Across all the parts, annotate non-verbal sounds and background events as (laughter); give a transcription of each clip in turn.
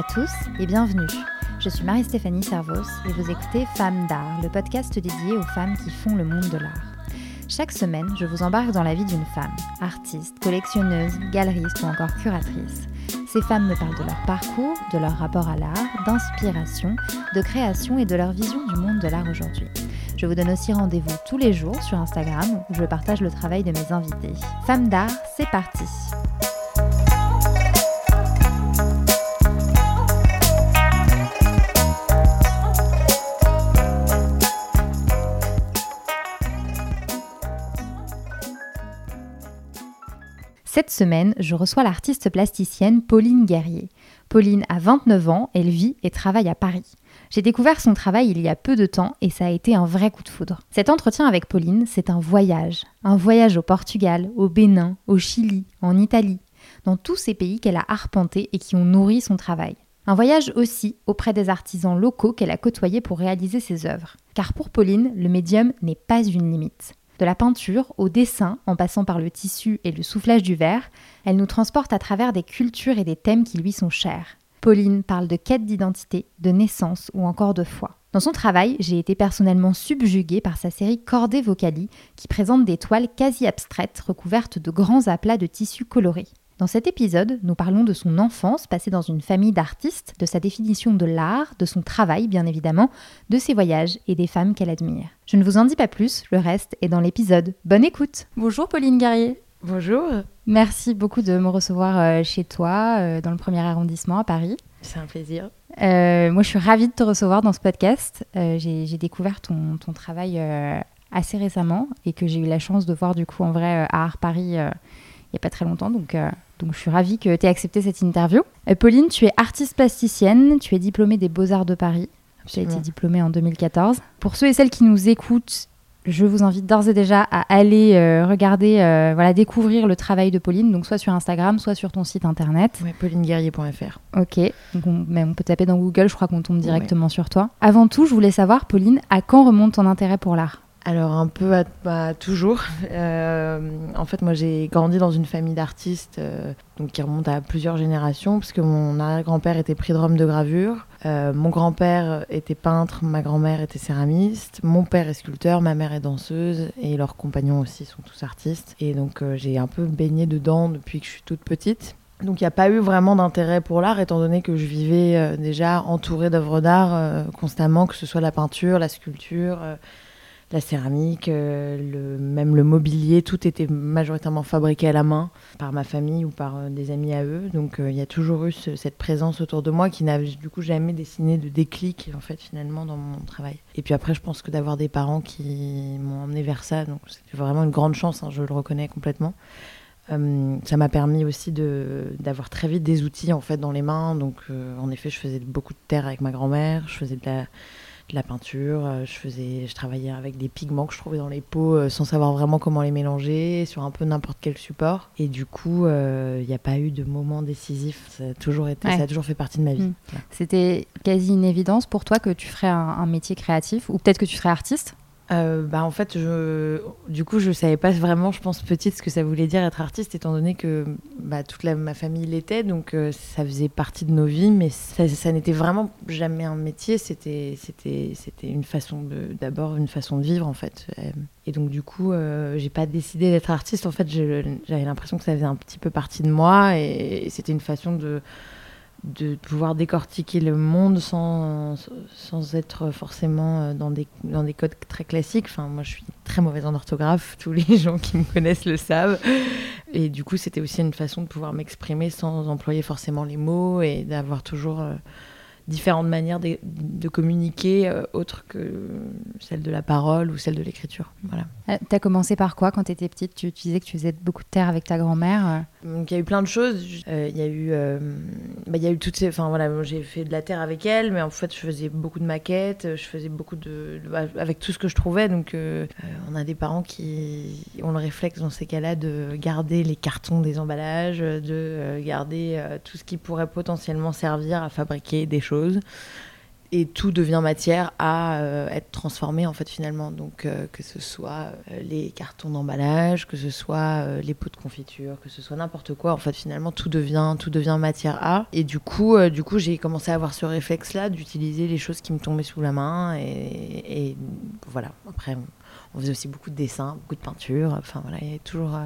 à tous et bienvenue. Je suis Marie-Stéphanie Servos et vous écoutez Femmes d'art, le podcast dédié aux femmes qui font le monde de l'art. Chaque semaine, je vous embarque dans la vie d'une femme, artiste, collectionneuse, galeriste ou encore curatrice. Ces femmes me parlent de leur parcours, de leur rapport à l'art, d'inspiration, de création et de leur vision du monde de l'art aujourd'hui. Je vous donne aussi rendez-vous tous les jours sur Instagram où je partage le travail de mes invités. Femmes d'art, c'est parti Cette semaine, je reçois l'artiste plasticienne Pauline Guerrier. Pauline a 29 ans, elle vit et travaille à Paris. J'ai découvert son travail il y a peu de temps et ça a été un vrai coup de foudre. Cet entretien avec Pauline, c'est un voyage. Un voyage au Portugal, au Bénin, au Chili, en Italie, dans tous ces pays qu'elle a arpentés et qui ont nourri son travail. Un voyage aussi auprès des artisans locaux qu'elle a côtoyés pour réaliser ses œuvres. Car pour Pauline, le médium n'est pas une limite. De la peinture au dessin, en passant par le tissu et le soufflage du verre, elle nous transporte à travers des cultures et des thèmes qui lui sont chers. Pauline parle de quête d'identité, de naissance ou encore de foi. Dans son travail, j'ai été personnellement subjuguée par sa série Cordée Vocali, qui présente des toiles quasi abstraites recouvertes de grands aplats de tissus colorés. Dans cet épisode, nous parlons de son enfance passée dans une famille d'artistes, de sa définition de l'art, de son travail bien évidemment, de ses voyages et des femmes qu'elle admire. Je ne vous en dis pas plus, le reste est dans l'épisode. Bonne écoute Bonjour Pauline Guerrier Bonjour Merci beaucoup de me recevoir euh, chez toi, euh, dans le premier arrondissement à Paris. C'est un plaisir. Euh, moi, je suis ravie de te recevoir dans ce podcast. j'ai découvert ton, ton travail assez récemment et que j'ai eu la chance de voir du coup en vrai à Art Paris il n'y a pas très longtemps. Donc, donc je suis ravie que tu aies accepté cette interview. Euh, Pauline, tu es artiste plasticienne, tu es diplômée des Beaux-Arts de Paris. Tu as été diplômée en 2014. Pour ceux et celles qui nous écoutent, je vous invite d'ores et déjà à aller euh, regarder, euh, voilà, découvrir le travail de Pauline, donc soit sur Instagram, soit sur ton site internet. Ouais, paulineguerrier.fr. Ok, donc on, peut taper dans Google, je crois qu'on tombe directement sur toi. Avant tout, je voulais savoir, Pauline, à quand remonte ton intérêt pour l'art? Alors un peu à, bah, toujours. Euh, en fait, moi j'ai grandi dans une famille d'artistes euh, donc qui remonte à plusieurs générations parce que mon arrière-grand-père était prix de de gravure, euh, mon grand-père était peintre, ma grand-mère était céramiste, mon père est sculpteur, ma mère est danseuse et leurs compagnons aussi sont tous artistes. Et donc j'ai un peu baigné dedans depuis que je suis toute petite. Donc il n'y a pas eu vraiment d'intérêt pour l'art, étant donné que je vivais déjà entourée d'œuvres d'art constamment, que ce soit la peinture, la sculpture, la céramique, euh, même le mobilier, tout était majoritairement fabriqué à la main par ma famille ou par euh, des amis à eux. Donc euh, il y a toujours eu cette présence autour de moi qui n'a du coup jamais dessiné de déclic en fait finalement dans mon travail. Et puis après je pense que d'avoir des parents qui m'ont emmené vers ça, donc c'était vraiment une grande chance, hein, je le reconnais complètement. ça m'a permis aussi d'avoir très vite des outils en fait dans les mains. Donc en effet je faisais beaucoup de terre avec ma grand-mère, je faisais de la la peinture. Euh, je faisais, je travaillais avec des pigments que je trouvais dans les pots euh, sans savoir vraiment comment les mélanger sur un peu n'importe quel support. Et du coup, il euh, n'y a pas eu de moment décisif. Ça a toujours été, ça a toujours fait partie de ma vie. Hmm. C'était quasi une évidence pour toi que tu ferais un métier créatif ou peut-être que tu serais artiste euh, bah, en fait, je, du coup, je savais pas vraiment, je pense, petite, ce que ça voulait dire être artiste, étant donné que bah, toute ma famille l'était, donc euh, ça faisait partie de nos vies, mais ça, n'était vraiment jamais un métier, c'était, c'était, c'était une façon d'abord une façon de vivre, en fait. Euh, et donc, du coup, j'ai pas décidé d'être artiste, en fait, j'avais l'impression que ça faisait un petit peu partie de moi, et c'était une façon de de pouvoir décortiquer le monde sans, sans être forcément euh, dans des, dans des codes très classiques. Enfin, moi, je suis très mauvaise en orthographe, (laughs) tous les gens qui me connaissent le savent. Et du coup, c'était aussi une façon de pouvoir m'exprimer sans employer forcément les mots et d'avoir toujours... Euh, différentes manières de, communiquer euh, autres que celle de la parole ou celle de l'écriture. Voilà. Euh, tu as commencé par quoi quand tu étais petite? Tu, disais que tu faisais beaucoup de terre avec ta grand-mère. Donc il y a eu plein de choses. Euh, il y a eu, bah, il y a eu toutes ces. Enfin voilà, j'ai fait de la terre avec elle, mais en fait je faisais beaucoup de maquettes, je faisais beaucoup de, bah, avec tout ce que je trouvais. Donc on a des parents qui ont le réflexe dans ces cas-là de garder les cartons des emballages, de garder tout ce qui pourrait potentiellement servir à fabriquer des choses et tout devient matière à euh, être transformé en fait finalement. Donc euh, que ce soit euh, les cartons d'emballage, que ce soit les pots de confiture, que ce soit n'importe quoi, en fait finalement tout devient tout devient matière à. Et du coup du coup j'ai commencé à avoir ce réflexe là d'utiliser les choses qui me tombaient sous la main et, voilà. Après on, faisait aussi beaucoup de dessins, beaucoup de peinture. Enfin voilà, il y avait toujours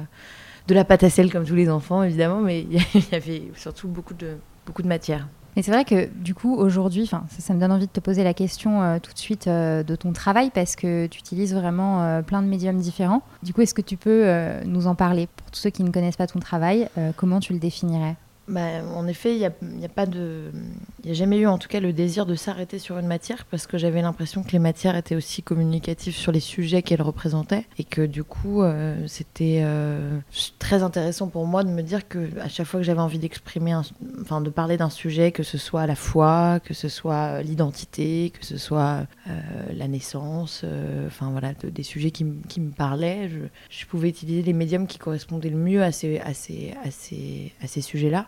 de la pâte à sel comme tous les enfants évidemment, mais (laughs) il y avait surtout beaucoup de beaucoup de matière. Et c'est vrai que du coup, aujourd'hui, ça, ça me donne envie de te poser la question euh, tout de suite euh, de ton travail parce que tu utilises vraiment euh, plein de médiums différents. Du coup, est-ce que tu peux nous en parler pour tous ceux qui ne connaissent pas ton travail Comment tu le définirais? Bah, en effet, il n'y a, jamais eu en tout cas le désir de s'arrêter sur une matière parce que j'avais l'impression que les matières étaient aussi communicatives sur les sujets qu'elles représentaient et que du coup euh, c'était euh, très intéressant pour moi de me dire que à chaque fois que j'avais envie d'exprimer, enfin de parler d'un sujet, que ce soit la foi, que ce soit l'identité, que ce soit euh, la naissance, enfin voilà, des sujets qui, me parlaient, je, pouvais utiliser les médiums qui correspondaient le mieux à ces sujets-là.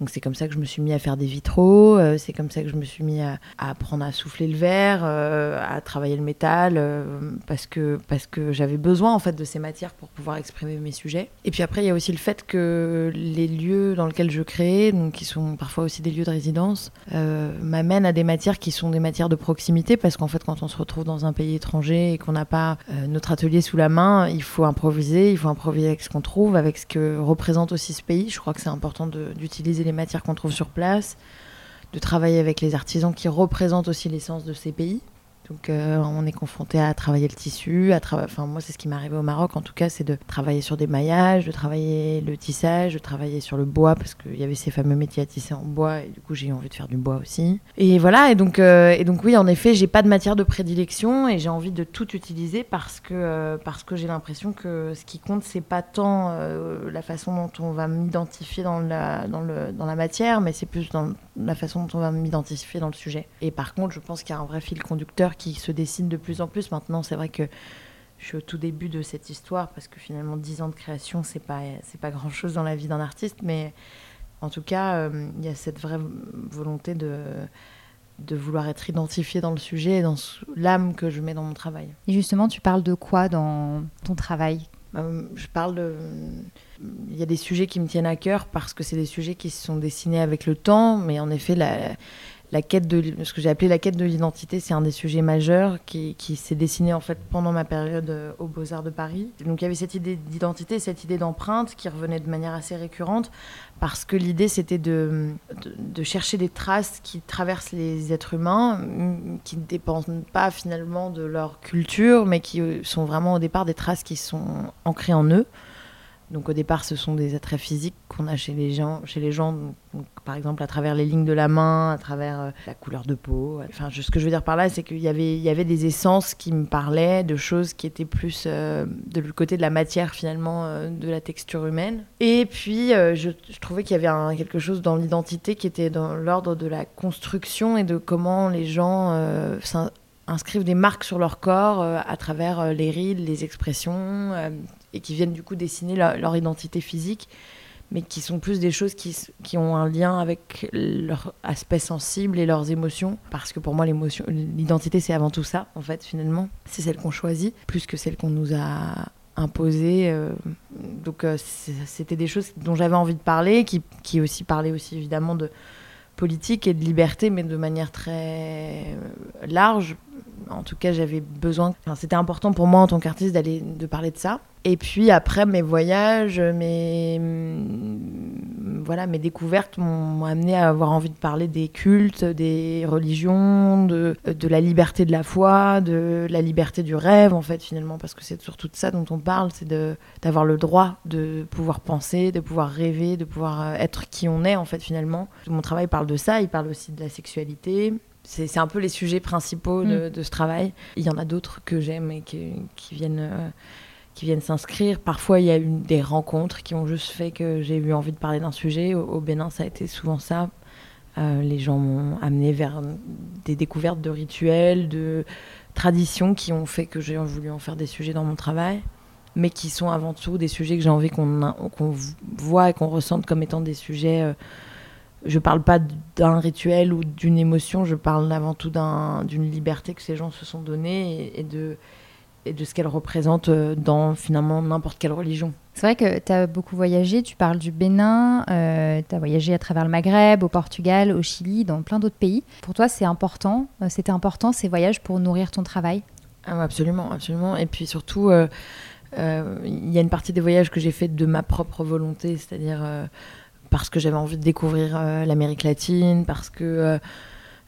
Donc c'est comme ça que je me suis mis à faire des vitraux, euh, c'est comme ça que je me suis mis à, apprendre à souffler le verre, euh, à travailler le métal, euh, parce que, parce que j'avais besoin en fait de ces matières pour pouvoir exprimer mes sujets. Et puis après il y a aussi le fait que les lieux dans lesquels je crée, donc qui sont parfois aussi des lieux de résidence, m'amènent à des matières qui sont des matières de proximité, parce qu'en fait quand on se retrouve dans un pays étranger et qu'on n'a pas notre atelier sous la main, il faut improviser, il faut improviser avec ce qu'on trouve, avec ce que représente aussi ce pays. Je crois que c'est important d'utiliser les matières qu'on trouve sur place, de travailler avec les artisans qui représentent aussi l'essence de ces pays. Donc euh, on est confronté à travailler le tissu, à enfin moi c'est ce qui m'est arrivé au Maroc en tout cas, c'est de travailler sur des maillages, de travailler le tissage, de travailler sur le bois parce qu'il y avait ces fameux métiers à tisser en bois et du coup j'ai eu envie de faire du bois aussi. Et voilà et donc euh, et donc oui en effet j'ai pas de matière de prédilection et j'ai envie de tout utiliser parce que euh, parce que j'ai l'impression que ce qui compte c'est pas tant la façon dont on va m'identifier dans la dans le dans la matière mais c'est plus dans la façon dont on va m'identifier dans le sujet. Et par contre je pense qu'il y a un vrai fil conducteur qui se dessine de plus en plus. Maintenant, c'est vrai que je suis au tout début de cette histoire parce que finalement, dix ans de création, c'est pas c'est pas grand chose dans la vie d'un artiste, mais en tout cas, euh, il y a cette vraie volonté de de vouloir être identifié dans le sujet et dans l'âme que je mets dans mon travail. Et justement, tu parles de quoi dans ton travail? Euh, Je parle de... Il y a des sujets qui me tiennent à cœur parce que c'est des sujets qui se sont dessinés avec le temps, mais en effet, la, la quête de ce que j'ai appelé la quête de l'identité, c'est un des sujets majeurs qui, s'est dessiné en fait pendant ma période euh, aux Beaux Arts de Paris. Donc il y avait cette idée d'identité, cette idée d'empreinte qui revenait de manière assez récurrente parce que l'idée c'était de, chercher des traces qui traversent les êtres humains, qui ne dépendent pas finalement de leur culture, mais qui euh, sont vraiment au départ des traces qui sont ancrées en eux. Donc au départ, ce sont des attraits physiques qu'on a chez les gens, chez les gens par exemple à travers les lignes de la main, à travers euh, la couleur de peau. Enfin, ce que je veux dire par là, c'est qu'il y avait, il y avait des essences qui me parlaient, de choses qui étaient plus euh, de côté de la matière finalement, euh, de la texture humaine. Et puis, je, trouvais qu'il y avait quelque chose dans l'identité qui était dans l'ordre de la construction et de comment les gens inscrivent des marques sur leur corps à travers les rides, les expressions, et qui viennent du coup dessiner leur, identité physique, mais qui sont plus des choses qui, qui, ont un lien avec leur aspect sensible et leurs émotions. Parce que pour moi, l'identité, c'est avant tout ça, en fait, finalement. C'est celle qu'on choisit, plus que celle qu'on nous a imposée. Euh. donc, euh, c'était des choses dont j'avais envie de parler, qui, qui aussi parlaient aussi évidemment de politique et de liberté, mais de manière très euh, large. En tout cas, j'avais besoin. Enfin, c'était important pour moi en tant qu'artiste d'aller de parler de ça. Et puis après, mes voyages, mes, voilà, mes découvertes m'ont amené à avoir envie de parler des cultes, des religions, de, de la liberté de la foi, de la liberté du rêve, en fait, finalement, parce que c'est surtout de ça dont on parle, c'est d'avoir le droit de pouvoir penser, de pouvoir rêver, de pouvoir euh, être qui on est, en fait, finalement. Mon travail parle de ça, il parle aussi de la sexualité, c'est un peu les sujets principaux de, mm. ce travail. Il y en a d'autres que j'aime et qui, qui viennent euh, qui viennent s'inscrire. Parfois, il y a eu des rencontres qui ont juste fait que j'ai eu envie de parler d'un sujet. Au, Bénin, ça a été souvent ça. Euh, les gens m'ont amené vers des découvertes de rituels, de traditions qui ont fait que j'ai voulu en faire des sujets dans mon travail, mais qui sont avant tout des sujets que j'ai envie qu'on voit et qu'on ressente comme étant des sujets euh, je parle pas d'un rituel ou d'une émotion, je parle avant tout d'une liberté que ces gens se sont donnée et, de, et de ce qu'elle représente euh, dans finalement n'importe quelle religion. C'est vrai que tu as beaucoup voyagé, tu parles du Bénin, euh, tu as voyagé à travers le Maghreb, au Portugal, au Chili, dans plein d'autres pays. Pour toi, c'est important, euh, c'était important ces voyages pour nourrir ton travail? Ah, Absolument, absolument. Et puis surtout, il y a une partie des voyages que j'ai fait de ma propre volonté, c'est-à-dire parce que j'avais envie de découvrir euh, l'Amérique latine, parce que euh,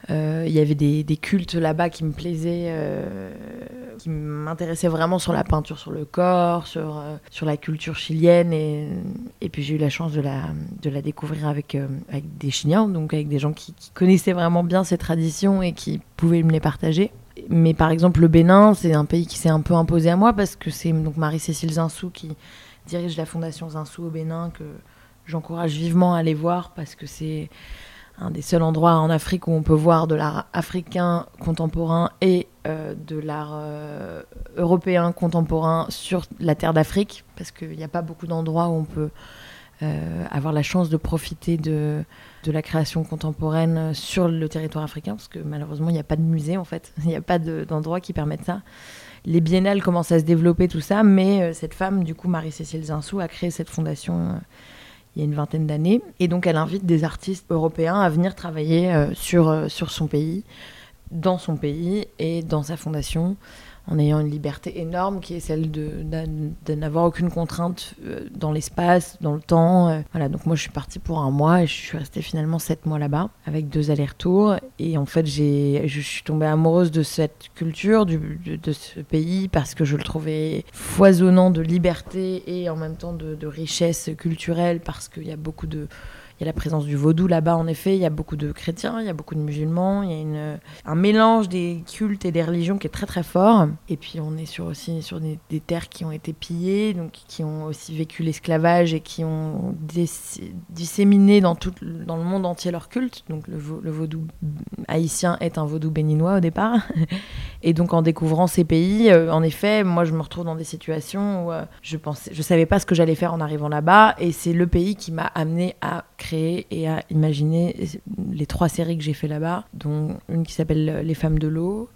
euh, il y avait des, cultes là-bas qui me plaisaient, qui m'intéressaient vraiment sur la peinture sur le corps, sur, sur la culture chilienne. Et, puis j'ai eu la chance de la, de la découvrir avec, avec des Chiliens, donc avec des gens qui, connaissaient vraiment bien ces traditions et qui pouvaient me les partager. Mais par exemple, le Bénin, c'est un pays qui s'est un peu imposé à moi parce que c'est Marie-Cécile Zinsou qui dirige la fondation Zinsou au Bénin que, j'encourage vivement à aller voir parce que c'est un des seuls endroits en Afrique où on peut voir de l'art africain contemporain et euh, de l'art euh, européen contemporain sur la terre d'Afrique, parce qu'il n'y a pas beaucoup d'endroits où on peut euh, avoir la chance de profiter de, de la création contemporaine sur le territoire africain, parce que malheureusement, il n'y a pas de musée, en fait, (laughs) il n'y a pas d'endroit qui permettent ça. Les biennales commencent à se développer, tout ça, mais cette femme, du coup, Marie-Cécile Zinsou, a créé cette fondation il y a une vingtaine d'années. Et donc elle invite des artistes européens à venir travailler euh, euh, sur son pays, dans son pays et dans sa fondation en ayant une liberté énorme qui est celle de, n'avoir aucune contrainte euh, dans l'espace, dans le temps. Euh. Voilà, donc moi je suis partie pour un mois et je suis restée finalement sept mois là-bas avec deux allers-retours. Et en fait, j'ai, je suis tombée amoureuse de cette culture, du, de, ce pays parce que je le trouvais foisonnant de liberté et en même temps de, de richesse culturelle parce qu'il y a beaucoup de y a la présence du vaudou là-bas, en effet. Il y a beaucoup de chrétiens, il y a beaucoup de musulmans. Il y a une, un mélange des cultes et des religions qui est très très fort. Et puis on est sur, aussi sur des, terres qui ont été pillées, donc qui ont aussi vécu l'esclavage et qui ont disséminé dans, tout, dans le monde entier leur culte. Donc le, le vaudou haïtien est un vaudou béninois au départ. (laughs) Et donc en découvrant ces pays, euh, en effet, moi je me retrouve dans des situations où euh, je pensais, je savais pas ce que j'allais faire en arrivant là-bas, et c'est le pays qui m'a amené à créer et à imaginer les trois séries que j'ai fait là-bas, dont une qui s'appelle Les femmes de l'eau,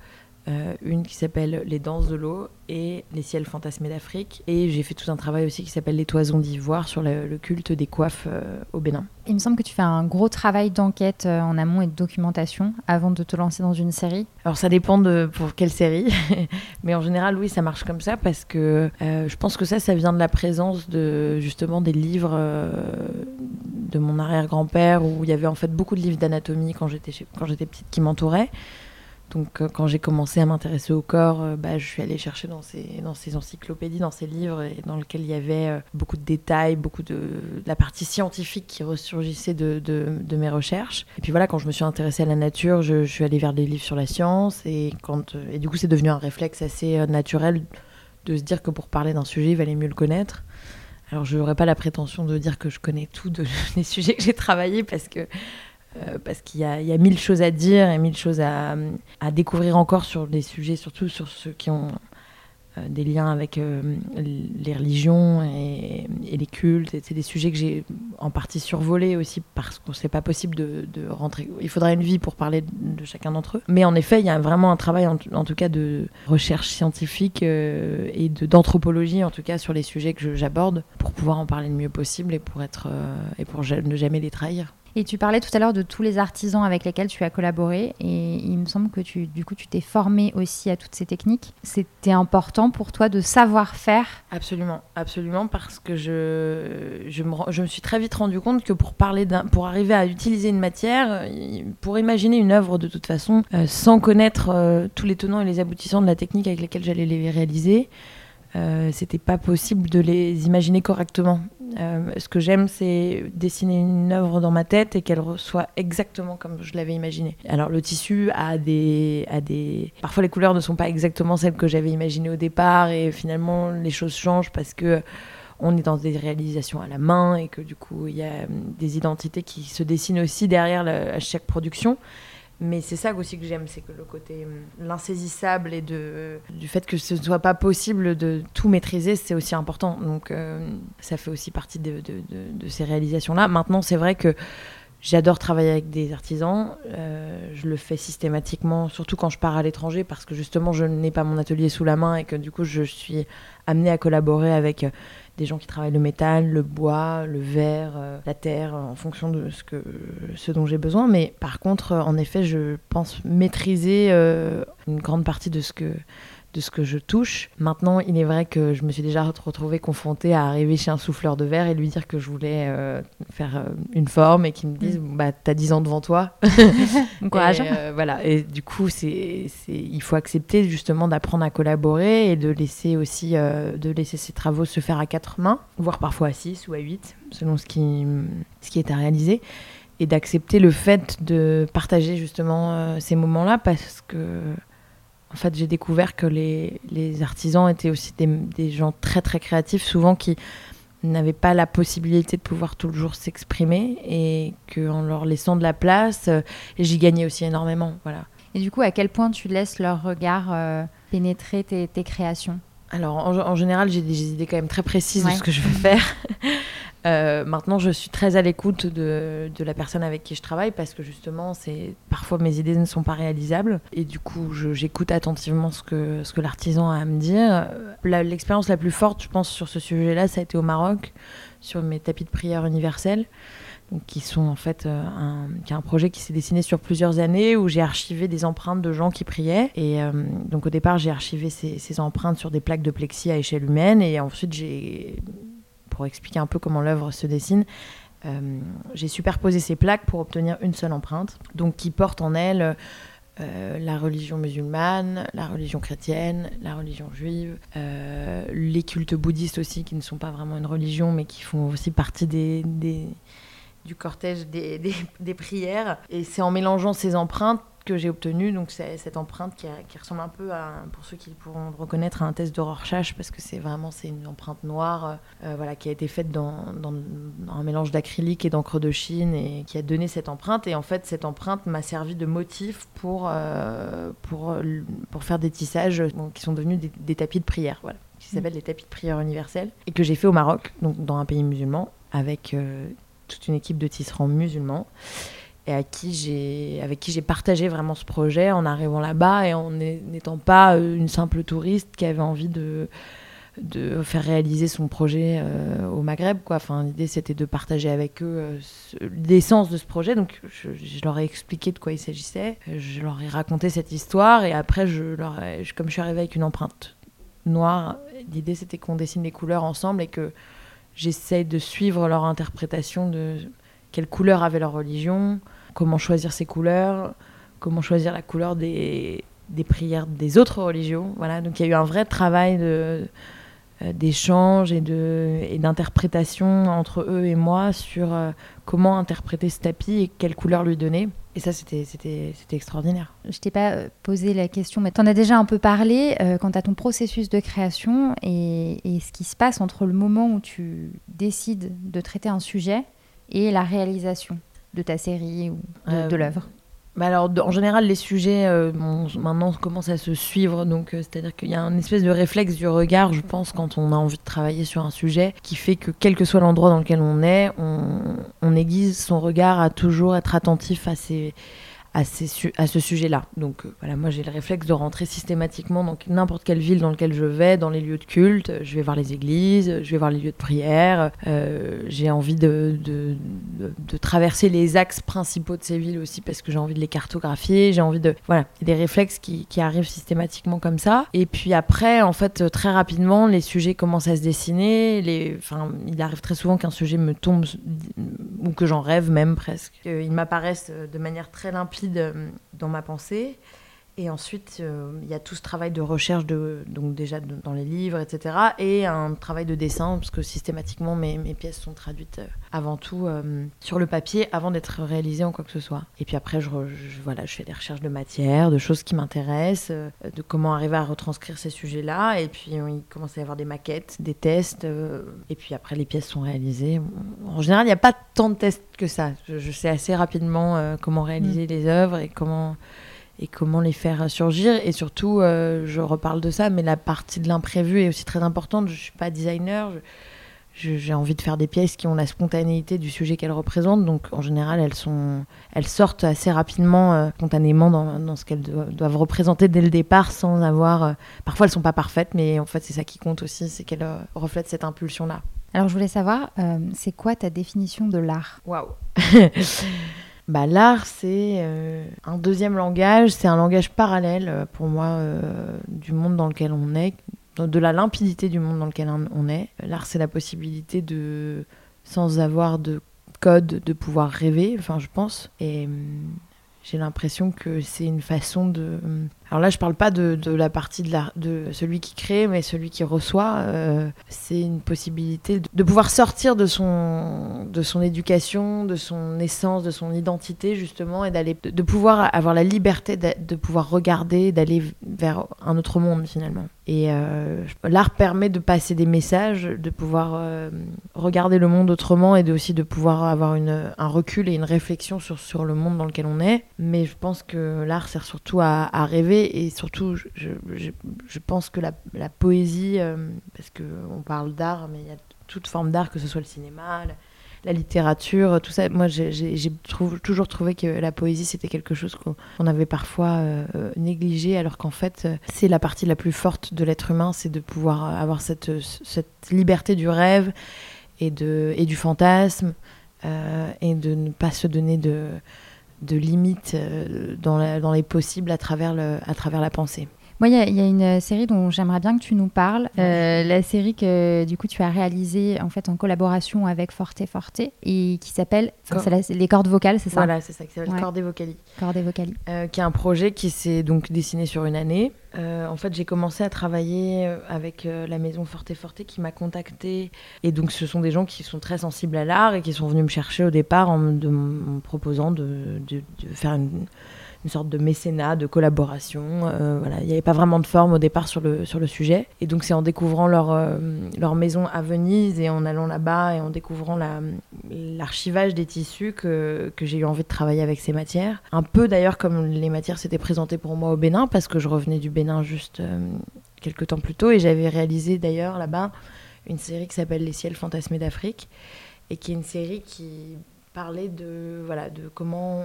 euh, une qui s'appelle Les danses de l'eau et Les ciels fantasmés d'Afrique. Et j'ai fait tout un travail aussi qui s'appelle Les toisons d'ivoire sur le, culte des coiffes euh, au Bénin. Il me semble que tu fais un gros travail d'enquête euh, en amont et de documentation avant de te lancer dans une série. Alors ça dépend de pour quelle série, (laughs) mais en général oui ça marche comme ça parce que je pense que ça ça vient de la présence de justement des livres de mon arrière-grand-père où il y avait en fait beaucoup de livres d'anatomie quand j'étais petite qui m'entouraient. Donc euh, quand j'ai commencé à m'intéresser au corps, euh, bah, je suis allée chercher dans ces, dans ces encyclopédies, dans ces livres, et dans lesquels il y avait euh, beaucoup de détails, beaucoup de, la partie scientifique qui ressurgissait de, de, mes recherches. Et puis voilà, quand je me suis intéressée à la nature, je, je suis allée vers des livres sur la science, et, quand, et du coup c'est devenu un réflexe assez naturel de se dire que pour parler d'un sujet, il valait mieux le connaître. Alors je n'aurais pas la prétention de dire que je connais tout de, (laughs) des sujets que j'ai travaillés, parce que euh, parce qu'il y, a mille choses à dire et mille choses à, découvrir encore sur des sujets, surtout sur ceux qui ont des liens avec euh, les religions et, les cultes. C'est des sujets que j'ai en partie survolés aussi parce que c'est pas possible de, rentrer. Il faudrait une vie pour parler de, chacun d'entre eux. Mais en effet, il y a vraiment un travail, en, tout cas, de recherche scientifique et d'anthropologie, en tout cas, sur les sujets que j'aborde pour pouvoir en parler le mieux possible et pour, être, et pour ne jamais les trahir. Et tu parlais tout à l'heure de tous les artisans avec lesquels tu as collaboré. Et il me semble que tu, du coup, tu t'es formé aussi à toutes ces techniques. C'était important pour toi de savoir faire Absolument, absolument, parce que je, je, me, je me suis très vite rendu compte que pour, parler pour arriver à utiliser une matière, pour imaginer une œuvre de toute façon, euh, sans connaître euh, tous les tenants et les aboutissants de la technique avec laquelle j'allais les réaliser, euh, c'était pas possible de les imaginer correctement. Euh, ce que j'aime, c'est dessiner une œuvre dans ma tête et qu'elle soit exactement comme je l'avais imaginé. Alors le tissu a des, a des... Parfois les couleurs ne sont pas exactement celles que j'avais imaginées au départ et finalement les choses changent parce que on est dans des réalisations à la main et que du coup il y a des identités qui se dessinent aussi derrière à chaque production. Mais c'est ça aussi que j'aime, c'est que le côté hum, l'insaisissable et de, du fait que ce ne soit pas possible de tout maîtriser, c'est aussi important. Donc euh, ça fait aussi partie de ces réalisations-là. Maintenant, c'est vrai que J'adore travailler avec des artisans. Euh, je le fais systématiquement, surtout quand je pars à l'étranger, parce que justement, je n'ai pas mon atelier sous la main et que du coup, je suis amenée à collaborer avec euh, des gens qui travaillent le métal, le bois, le verre, euh, la terre, en fonction de ce, dont j'ai besoin. Mais par contre, en effet, je pense maîtriser une grande partie de ce que de ce que je touche. Maintenant, il est vrai que je me suis déjà retrouvée confrontée à arriver chez un souffleur de verre et lui dire que je voulais euh, faire euh, une forme et qu'il me dise mm. bah t'as 10 ans devant toi. (laughs) courage. Euh, voilà. Et du coup, c'est, il faut accepter justement d'apprendre à collaborer et de laisser aussi de laisser ses travaux se faire à quatre mains, voire parfois à 6 ou à 8, selon ce qui, ce qui est à réaliser et d'accepter le fait de partager justement ces moments-là parce que en fait, j'ai découvert que les, artisans étaient aussi des, gens très très créatifs, souvent qui n'avaient pas la possibilité de pouvoir toujours s'exprimer et qu'en leur laissant de la place, euh, j'y gagnais aussi énormément. Voilà. Et du coup, à quel point tu laisses leur regard euh, pénétrer tes, créations? Alors, en, général, j'ai des idées quand même très précises de ce que je veux faire. (laughs) Euh, maintenant, je suis très à l'écoute de, la personne avec qui je travaille parce que justement, parfois mes idées ne sont pas réalisables et du coup, j'écoute attentivement ce que, l'artisan a à me dire. L'expérience la, plus forte, je pense, sur ce sujet-là, ça a été au Maroc, sur mes tapis de prière universels. Qui sont en fait euh, un, qui un projet qui s'est dessiné sur plusieurs années où j'ai archivé des empreintes de gens qui priaient. Et euh, donc au départ, j'ai archivé ces, ces, empreintes sur des plaques de plexi à échelle humaine et ensuite j'ai pour expliquer un peu comment l'œuvre se dessine, euh, j'ai superposé ces plaques pour obtenir une seule empreinte, donc qui porte en elle euh, la religion musulmane, la religion chrétienne, la religion juive, euh, les cultes bouddhistes aussi, qui ne sont pas vraiment une religion, mais qui font aussi partie des, du cortège (laughs) des, des prières. Et c'est en mélangeant ces empreintes que j'ai obtenu. Donc c'est cette empreinte qui, ressemble un peu à, pour ceux qui pourront le reconnaître, à un test de Rorschach parce que c'est vraiment c'est une empreinte noire, euh, voilà, qui a été faite dans, dans, un mélange d'acrylique et d'encre de Chine et qui a donné cette empreinte. Et en fait, cette empreinte m'a servi de motif pour euh, pour pour faire des tissages qui sont devenus des, tapis de prière, voilà, qui s'appellent les tapis de prière universels et que j'ai fait au Maroc, donc dans un pays musulman, avec euh, toute une équipe de tisserands musulmans et à qui avec qui j'ai partagé vraiment ce projet en arrivant là-bas et en n'étant pas euh, une simple touriste qui avait envie de, de faire réaliser son projet euh, au Maghreb. Enfin, l'idée, c'était de partager avec eux euh, l'essence de ce projet. Donc, je, leur ai expliqué de quoi il s'agissait. Je leur ai raconté cette histoire. Et après, je leur comme je suis arrivée avec une empreinte noire, l'idée, c'était qu'on dessine les couleurs ensemble et que j'essaye de suivre leur interprétation de quelle couleur avait leur religion, comment choisir ses couleurs, comment choisir la couleur des, des prières des autres religions. Voilà, donc il y a eu un vrai travail de euh, d'échange et de et d'interprétation entre eux et moi sur euh, comment interpréter ce tapis et quelle couleur lui donner. Et ça, c'était, c'était, c'était extraordinaire. Je t'ai pas euh, posé la question, mais tu en as déjà un peu parlé quant à ton processus de création et, et, ce qui se passe entre le moment où tu décides de traiter un sujet et la réalisation de ta série ou de, euh, l'œuvre bah alors, en général, les sujets euh, maintenant commencent à se suivre, donc euh, c'est-à-dire qu'il y a un espèce de réflexe du regard, je pense, quand on a envie de travailler sur un sujet, qui fait que quel que soit l'endroit dans lequel on est, on, on aiguise son regard à toujours être attentif à ces à, ce sujet-là. Donc euh, voilà, moi j'ai le réflexe de rentrer systématiquement dans n'importe quelle ville dans laquelle je vais, dans les lieux de culte. Je vais voir les églises, je vais voir les lieux de prière. Euh, j'ai envie de, traverser les axes principaux de ces villes aussi parce que j'ai envie de les cartographier. J'ai envie de. Voilà, des réflexes qui, arrivent systématiquement comme ça. Et puis après, en fait, très rapidement, les sujets commencent à se dessiner. Enfin, il arrive très souvent qu'un sujet me tombe ou que j'en rêve même presque. Ils m'apparaissent de manière très limpide dans ma pensée. Et ensuite, euh, il y a tout ce travail de recherche, de, donc déjà dans les livres, etc. Et un travail de dessin, parce que systématiquement, mes, mes pièces sont traduites euh, avant tout euh, sur le papier, avant d'être réalisées en quoi que ce soit. Et puis après, je, voilà, je fais des recherches de matière, de choses qui m'intéressent, de comment arriver à retranscrire ces sujets-là. Et puis, il commence à y avoir des maquettes, des tests. et puis après, les pièces sont réalisées. En général, il n'y a pas tant de tests que ça. Je, sais assez rapidement comment réaliser mmh. les œuvres et comment et comment les faire surgir. Et surtout, euh, je reparle de ça, mais la partie de l'imprévu est aussi très importante. Je ne suis pas designer. j'ai envie de faire des pièces qui ont la spontanéité du sujet qu'elles représentent. Donc en général, elles, sont, elles sortent assez rapidement, euh, spontanément dans, dans ce qu'elles doivent, représenter dès le départ sans avoir... Euh, parfois, elles sont pas parfaites, mais en fait, c'est ça qui compte aussi, c'est qu'elles reflètent cette impulsion-là. Alors je voulais savoir, c'est quoi ta définition de l'art? Waouh (laughs) bah, L'art, c'est un deuxième langage, c'est un langage parallèle pour moi du monde dans lequel on est, de la limpidité du monde dans lequel on est. L'art, c'est la possibilité de, sans avoir de code, de pouvoir rêver, enfin, je pense. Et hum, j'ai l'impression que c'est une façon de. Alors là, je parle pas de, la partie de, la, de celui qui crée, mais celui qui reçoit. Euh, c'est une possibilité de, pouvoir sortir de son, de son éducation, de son essence, de son identité, justement, et d'aller, de, pouvoir avoir la liberté de, pouvoir regarder, d'aller vers un autre monde, finalement. Et euh, l'art permet de passer des messages, de pouvoir euh, regarder le monde autrement et de, aussi de pouvoir avoir une, un recul et une réflexion sur, sur le monde dans lequel on est. Mais je pense que l'art sert surtout à rêver et surtout, je, je, pense que la, poésie, euh, parce qu'on parle d'art, mais il y a toute forme d'art, que ce soit le cinéma, la, littérature, tout ça. Moi, j'ai toujours trouvé que la poésie, c'était quelque chose qu'on avait parfois euh, négligé, alors qu'en fait, c'est la partie la plus forte de l'être humain, c'est de pouvoir avoir cette, cette liberté du rêve et, de, et du fantasme, euh, et de ne pas se donner de de limites euh, dans, les possibles à travers la pensée. Moi, il y, a une série dont j'aimerais bien que tu nous parles. Euh, la série que du coup tu as réalisée en fait en collaboration avec Forte Forte et qui s'appelle les cordes vocales, c'est ça Voilà, c'est ça qui s'appelle Cordes Vocali. Cordes Vocali. Euh, qui est un projet qui s'est donc dessiné sur une année. Euh, en fait, j'ai commencé à travailler avec la maison Forte Forte qui m'a contacté et donc ce sont des gens qui sont très sensibles à l'art et qui sont venus me chercher au départ en me, proposant de, de, de faire une une sorte de mécénat, de collaboration. Euh, voilà, il n'y avait pas vraiment de forme au départ sur le, sur le sujet. Et donc c'est en découvrant leur, euh, leur maison à Venise et en allant là-bas et en découvrant l'archivage des tissus que, que j'ai eu envie de travailler avec ces matières. Un peu d'ailleurs comme les matières s'étaient présentées pour moi au Bénin, parce que je revenais du Bénin juste euh, quelques temps plus tôt et j'avais réalisé d'ailleurs là-bas une série qui s'appelle Les ciels fantasmés d'Afrique et qui est une série qui parlait de, voilà, de comment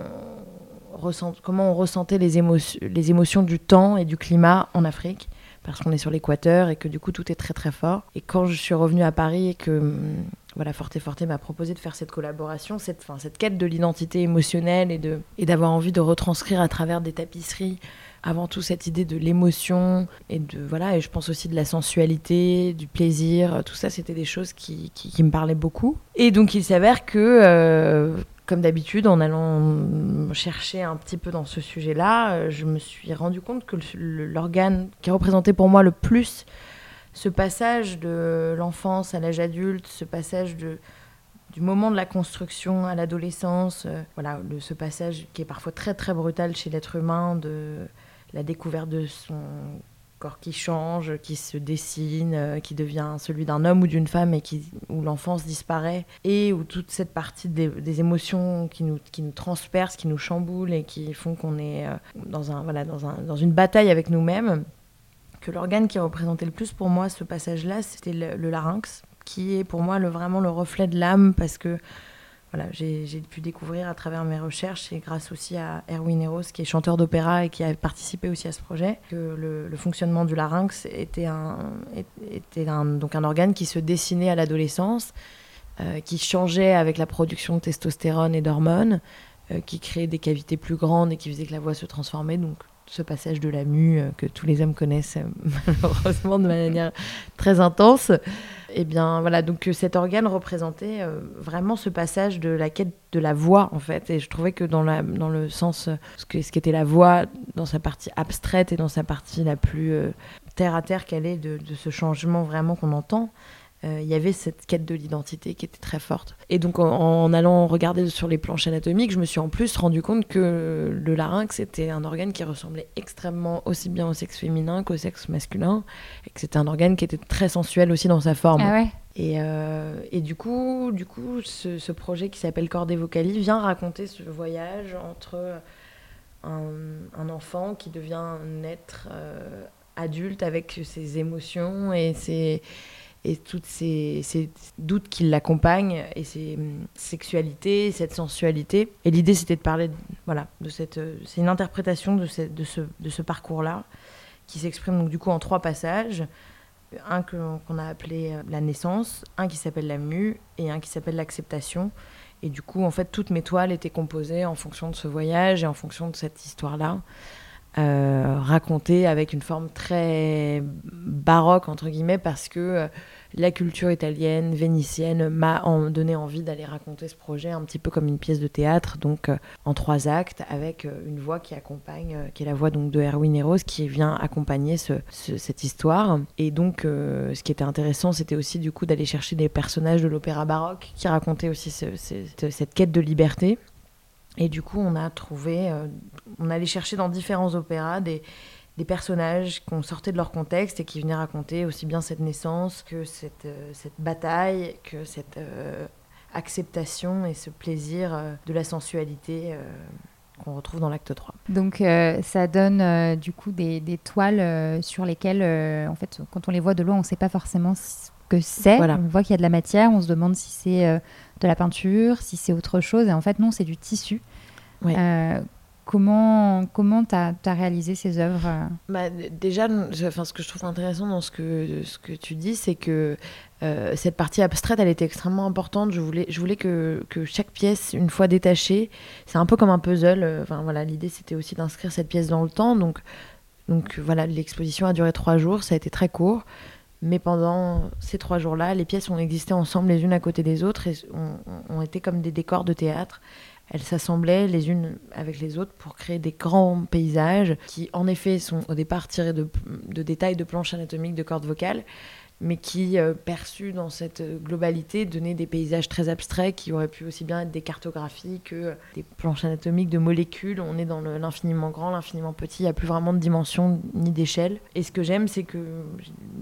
comment on ressentait les, émotions, les émotions du temps et du climat en Afrique, parce qu'on est sur l'équateur et que du coup tout est très très fort. Et quand je suis revenue à Paris et que hum, voilà, Forte Forte m'a proposé de faire cette collaboration, cette, fin, cette quête de l'identité émotionnelle et, de, et d'avoir envie de retranscrire à travers des tapisseries avant tout cette idée de l'émotion et de voilà et je pense aussi de la sensualité, du plaisir, tout ça c'était des choses qui, qui, me parlaient beaucoup. Et donc il s'avère que euh, comme d'habitude, en allant chercher un petit peu dans ce sujet-là, euh, je me suis rendu compte que l'organe qui représentait pour moi le plus ce passage de l'enfance à l'âge adulte, ce passage de, du moment de la construction à l'adolescence, euh, voilà, ce passage qui est parfois très très brutal chez l'être humain, de la découverte de son corps qui change, qui se dessine, euh, qui devient celui d'un homme ou d'une femme et qui, où l'enfance disparaît et où toute cette partie des, émotions qui nous, qui nous transpercent, qui nous chamboulent et qui font qu'on est euh, dans, un, voilà, dans, un, dans une bataille avec nous-mêmes, que l'organe qui représentait le plus pour moi ce passage-là, c'était le, le, larynx, qui est pour moi le, vraiment le reflet de l'âme parce que voilà, j'ai pu découvrir à travers mes recherches et grâce aussi à Erwin Eros, qui est chanteur d'opéra et qui a participé aussi à ce projet, que le, fonctionnement du larynx était, un, donc un organe qui se dessinait à l'adolescence, euh, qui changeait avec la production de testostérone et d'hormones, euh, qui créait des cavités plus grandes et qui faisait que la voix se transformait. Donc ce passage de la mue euh, que tous les hommes connaissent (laughs) malheureusement de manière très intense. Et eh bien voilà, donc euh, cet organe représentait euh, vraiment ce passage de la quête de la voix en fait. Et je trouvais que dans, la, dans le sens, euh, ce qu'était la voix dans sa partie abstraite et dans sa partie la plus terre à terre qu'elle est de, de, ce changement vraiment qu'on entend, il y avait cette quête de l'identité qui était très forte. Et donc en, allant regarder sur les planches anatomiques, je me suis en plus rendu compte que le larynx était un organe qui ressemblait extrêmement aussi bien au sexe féminin qu'au sexe masculin, et que c'était un organe qui était très sensuel aussi dans sa forme. Ah ouais. Et, euh, et, du coup, du coup ce, projet qui s'appelle Cordé Vocali vient raconter ce voyage entre un, enfant qui devient un être euh, adulte avec ses émotions et ses et toutes ces, doutes qui l'accompagnent et ces hum, sexualités, cette sensualité. Et l'idée, c'était de parler, de, voilà, de cette. euh, C'est une interprétation de, de ce, de ce parcours-là qui s'exprime donc du coup en trois passages. Un qu'on a appelé euh, la naissance, un qui s'appelle la mue et un qui s'appelle l'acceptation. Et du coup, en fait, toutes mes toiles étaient composées en fonction de ce voyage et en fonction de cette histoire-là, euh, racontée avec une forme très baroque, entre guillemets, parce que euh, la culture italienne, vénitienne, m'a donné envie d'aller raconter ce projet un petit peu comme une pièce de théâtre, donc euh, en trois actes, avec une voix qui accompagne, qui est la voix donc de Erwin Eros, qui vient accompagner ce- ce- cette histoire. Et donc, ce qui était intéressant, c'était aussi du coup d'aller chercher des personnages de l'opéra baroque qui racontaient aussi ce- ce- cette quête de liberté. Et du coup, on a trouvé, euh, on allait chercher dans différents opéras des, des personnages qu'on sortait de leur contexte et qui venaient raconter aussi bien cette naissance que cette, euh, cette bataille, que cette euh, acceptation et ce plaisir euh, de la sensualité qu'on retrouve dans l'acte 3. Donc euh, ça donne euh, du coup des, des toiles euh, sur lesquelles, en fait, quand on les voit de loin, on ne sait pas forcément ce que c'est. Voilà. On voit qu'il y a de la matière, on se demande si c'est de la peinture, si c'est autre chose. Et en fait, non, c'est du tissu. Oui. Euh, comment comment tu as, réalisé ces œuvres euh? Bah, déjà, enfin, ce que je trouve intéressant dans ce que, ce que tu dis, c'est que euh, cette partie abstraite, elle était extrêmement importante. Je voulais, je voulais que, que chaque pièce, une fois détachée, c'est un peu comme un puzzle. Enfin, voilà, L'idée, c'était aussi d'inscrire cette pièce dans le temps. Donc, donc voilà, l'exposition a duré trois jours, ça a été très court. Mais pendant ces trois jours-là, les pièces ont existé ensemble les unes à côté des autres et ont, été comme des décors de théâtre. Elles s'assemblaient les unes avec les autres pour créer des grands paysages qui, en effet, sont au départ tirés de détails de planches anatomiques de cordes vocales, mais qui, euh, perçus dans cette globalité, donnaient des paysages très abstraits qui auraient pu aussi bien être des cartographies que des planches anatomiques de molécules. On est dans l'infiniment grand, l'infiniment petit, il n'y a plus vraiment de dimension ni d'échelle. Et ce que j'aime, c'est que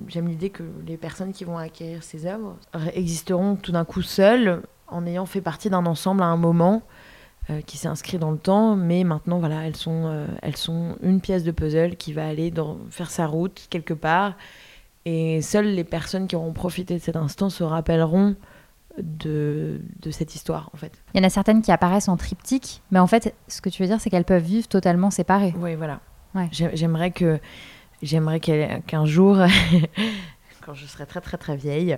j'aime l'idée que les personnes qui vont acquérir ces œuvres existeront tout d'un coup seules en ayant fait partie d'un ensemble à un moment euh, qui s'est inscrit dans le temps, mais maintenant voilà, elles sont, euh, elles sont une pièce de puzzle qui va aller faire sa route quelque part, et seules les personnes qui auront profité de cet instant se rappelleront de, de cette histoire en fait. Il y en a certaines qui apparaissent en triptyque, mais en fait, ce que tu veux dire, c'est qu'elles peuvent vivre totalement séparées. Oui, voilà. Ouais. J'aimerais que j'aimerais qu'un jour, (laughs) quand je serai très très très vieille,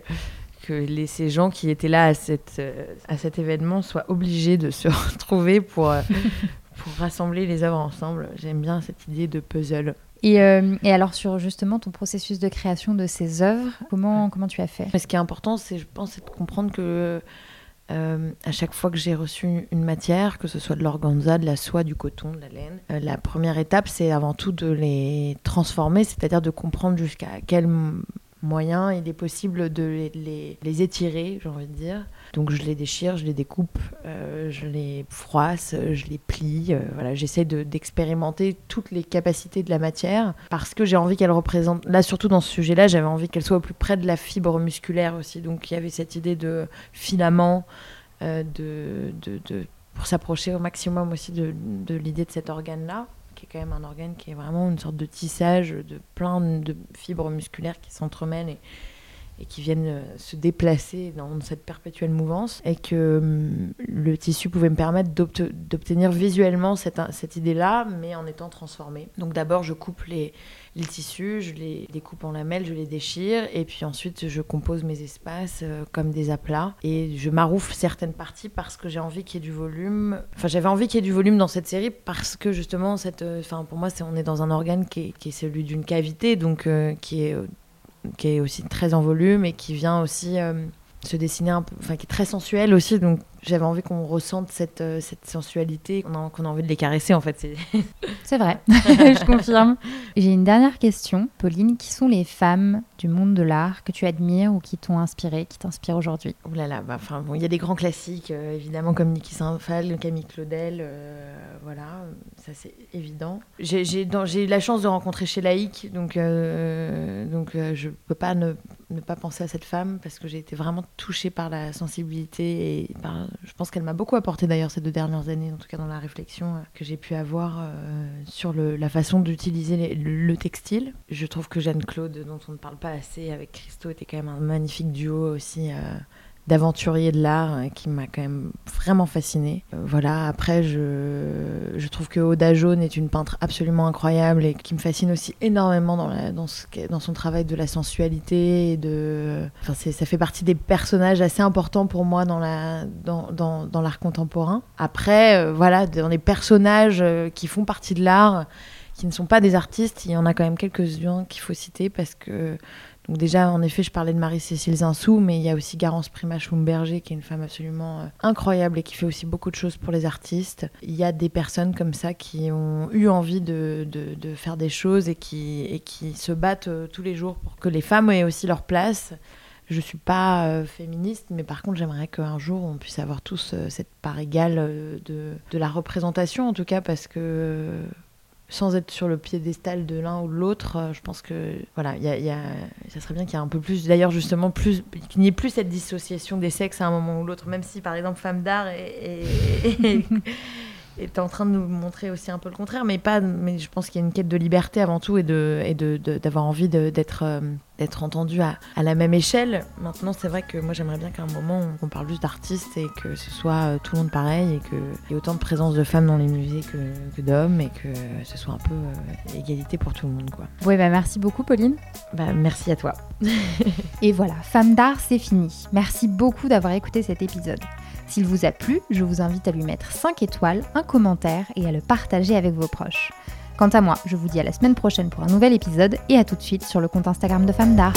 que les, ces gens qui étaient là à, cette, à cet événement soient obligés de se (laughs) retrouver pour, pour rassembler les œuvres ensemble. J'aime bien cette idée de puzzle. Et, euh, et alors, sur justement ton processus de création de ces œuvres, comment, comment tu as fait? Mais ce qui est important, c'est, je pense, c'est de comprendre que euh, à chaque fois que j'ai reçu une matière, que ce soit de l'organza, de la soie, du coton, de la laine, euh, la première étape, c'est avant tout de les transformer, c'est-à-dire de comprendre jusqu'à quel moyen il est possible de les, les- les étirer, j'ai envie de dire. Donc je les déchire, je les découpe, euh, je les froisse, euh, je les plie. euh, voilà, j'essaie de- d'expérimenter toutes les capacités de la matière parce que j'ai envie qu'elle représente. Là, surtout dans ce sujet-là, j'avais envie qu'elle soit au plus près de la fibre musculaire aussi. Donc il y avait cette idée de filament, de, de, de- pour s'approcher au maximum aussi de, l'idée de cet organe-là qui est quand même un organe qui est vraiment une sorte de tissage de plein de fibres musculaires qui s'entremêlent et qui viennent euh, se déplacer dans cette perpétuelle mouvance, et que hum, le tissu pouvait me permettre d'obte- d'obtenir visuellement cette, cette idée-là, mais en étant transformé. Donc d'abord, je coupe les, tissus, je les découpe en lamelles, je les déchire, et puis ensuite, je compose mes espaces euh, comme des aplats, et je maroufle certaines parties parce que j'ai envie qu'il y ait du volume. Enfin, j'avais envie qu'il y ait du volume dans cette série parce que justement, cette, euh, enfin, pour moi, c'est, on est dans un organe qui est, celui d'une cavité, donc qui est qui est aussi très en volume et qui vient aussi euh, se dessiner enfin qui est très sensuel aussi. Donc j'avais envie qu'on ressente cette, euh, cette sensualité, qu'on a, qu'on a envie de les caresser en fait. C'est... (laughs) C'est vrai, (laughs) je confirme. J'ai une dernière question, Pauline. Qui sont les femmes du monde de l'art que tu admires ou qui t'ont inspiré, qui t'inspirent aujourd'hui? Ouh là là, bah, enfin bon, il y a des grands classiques euh, évidemment comme Niki Saint-Phal, Camille Claudel, euh, voilà, ça c'est évident. J'ai, eu la chance de rencontrer chez Laïc, donc euh, donc je peux pas ne, ne pas penser à cette femme parce que j'ai été vraiment touchée par la sensibilité et par je pense qu'elle m'a beaucoup apporté d'ailleurs ces deux dernières années, en tout cas dans la réflexion que j'ai pu avoir sur la façon d'utiliser le, textile. Je trouve que Jeanne Claude, dont on ne parle pas assez avec Christo, était quand même un magnifique duo aussi d'aventurier de l'art euh, qui m'a quand même vraiment fascinée. Euh, voilà, après, je, je trouve que Oda Jaune est une peintre absolument incroyable et qui me fascine aussi énormément dans, dans, ce, dans son travail de la sensualité. De, enfin, ça fait partie des personnages assez importants pour moi dans l'art dans, dans, dans contemporain. Après, euh, voilà, dans les personnages qui font partie de l'art, qui ne sont pas des artistes, il y en a quand même quelques-uns qu'il faut citer parce que donc déjà, en effet, je parlais de Marie-Cécile Zinsou, mais il y a aussi Garance Prima Schumberger, qui est une femme absolument euh, incroyable et qui fait aussi beaucoup de choses pour les artistes. Il y a des personnes comme ça qui ont eu envie de, de, faire des choses et qui, et qui se battent euh, tous les jours pour que les femmes aient aussi leur place. Je ne suis pas euh, féministe, mais par contre, j'aimerais qu'un jour, on puisse avoir tous cette part égale de, de, la représentation, en tout cas, parce que sans être sur le piédestal de l'un ou de l'autre, euh, je pense que voilà, y a, ça serait bien qu'il y ait un peu plus, d'ailleurs justement plus, qu'il n'y ait plus cette dissociation des sexes à un moment ou l'autre, même si par exemple Femme d'art est, est (laughs) en train de nous montrer aussi un peu le contraire, mais pas. Mais je pense qu'il y a une quête de liberté avant tout et de et de, d'avoir envie d'être euh, d'être entendu à, à, la même échelle. Maintenant, c'est vrai que moi j'aimerais bien qu'à un moment on, parle plus d'artistes et que ce soit euh, tout le monde pareil et qu'il y ait autant de présence de femmes dans les musées que, que d'hommes et que ce soit un peu euh, égalité pour tout le monde, quoi. Oui, bah merci beaucoup, Pauline. Bah merci à toi. (laughs) et voilà, Femme d'art, c'est fini. Merci beaucoup d'avoir écouté cet épisode. S'il vous a plu, je vous invite à lui mettre 5 étoiles, un commentaire et à le partager avec vos proches. Quant à moi, je vous dis à la semaine prochaine pour un nouvel épisode et à tout de suite sur le compte Instagram de Femmes d'Art.